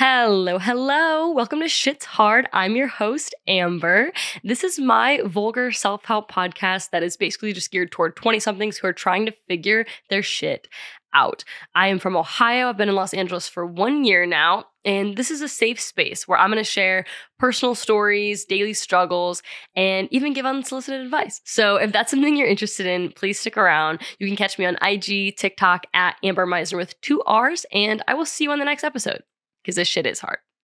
Hello, hello. Welcome to Shit's Hard. I'm your host, Amber. This is my vulgar self help podcast that is basically just geared toward 20 somethings who are trying to figure their shit out. I am from Ohio. I've been in Los Angeles for one year now, and this is a safe space where I'm going to share personal stories, daily struggles, and even give unsolicited advice. So if that's something you're interested in, please stick around. You can catch me on IG, TikTok at Amber Meisner with two R's, and I will see you on the next episode because this shit is hard.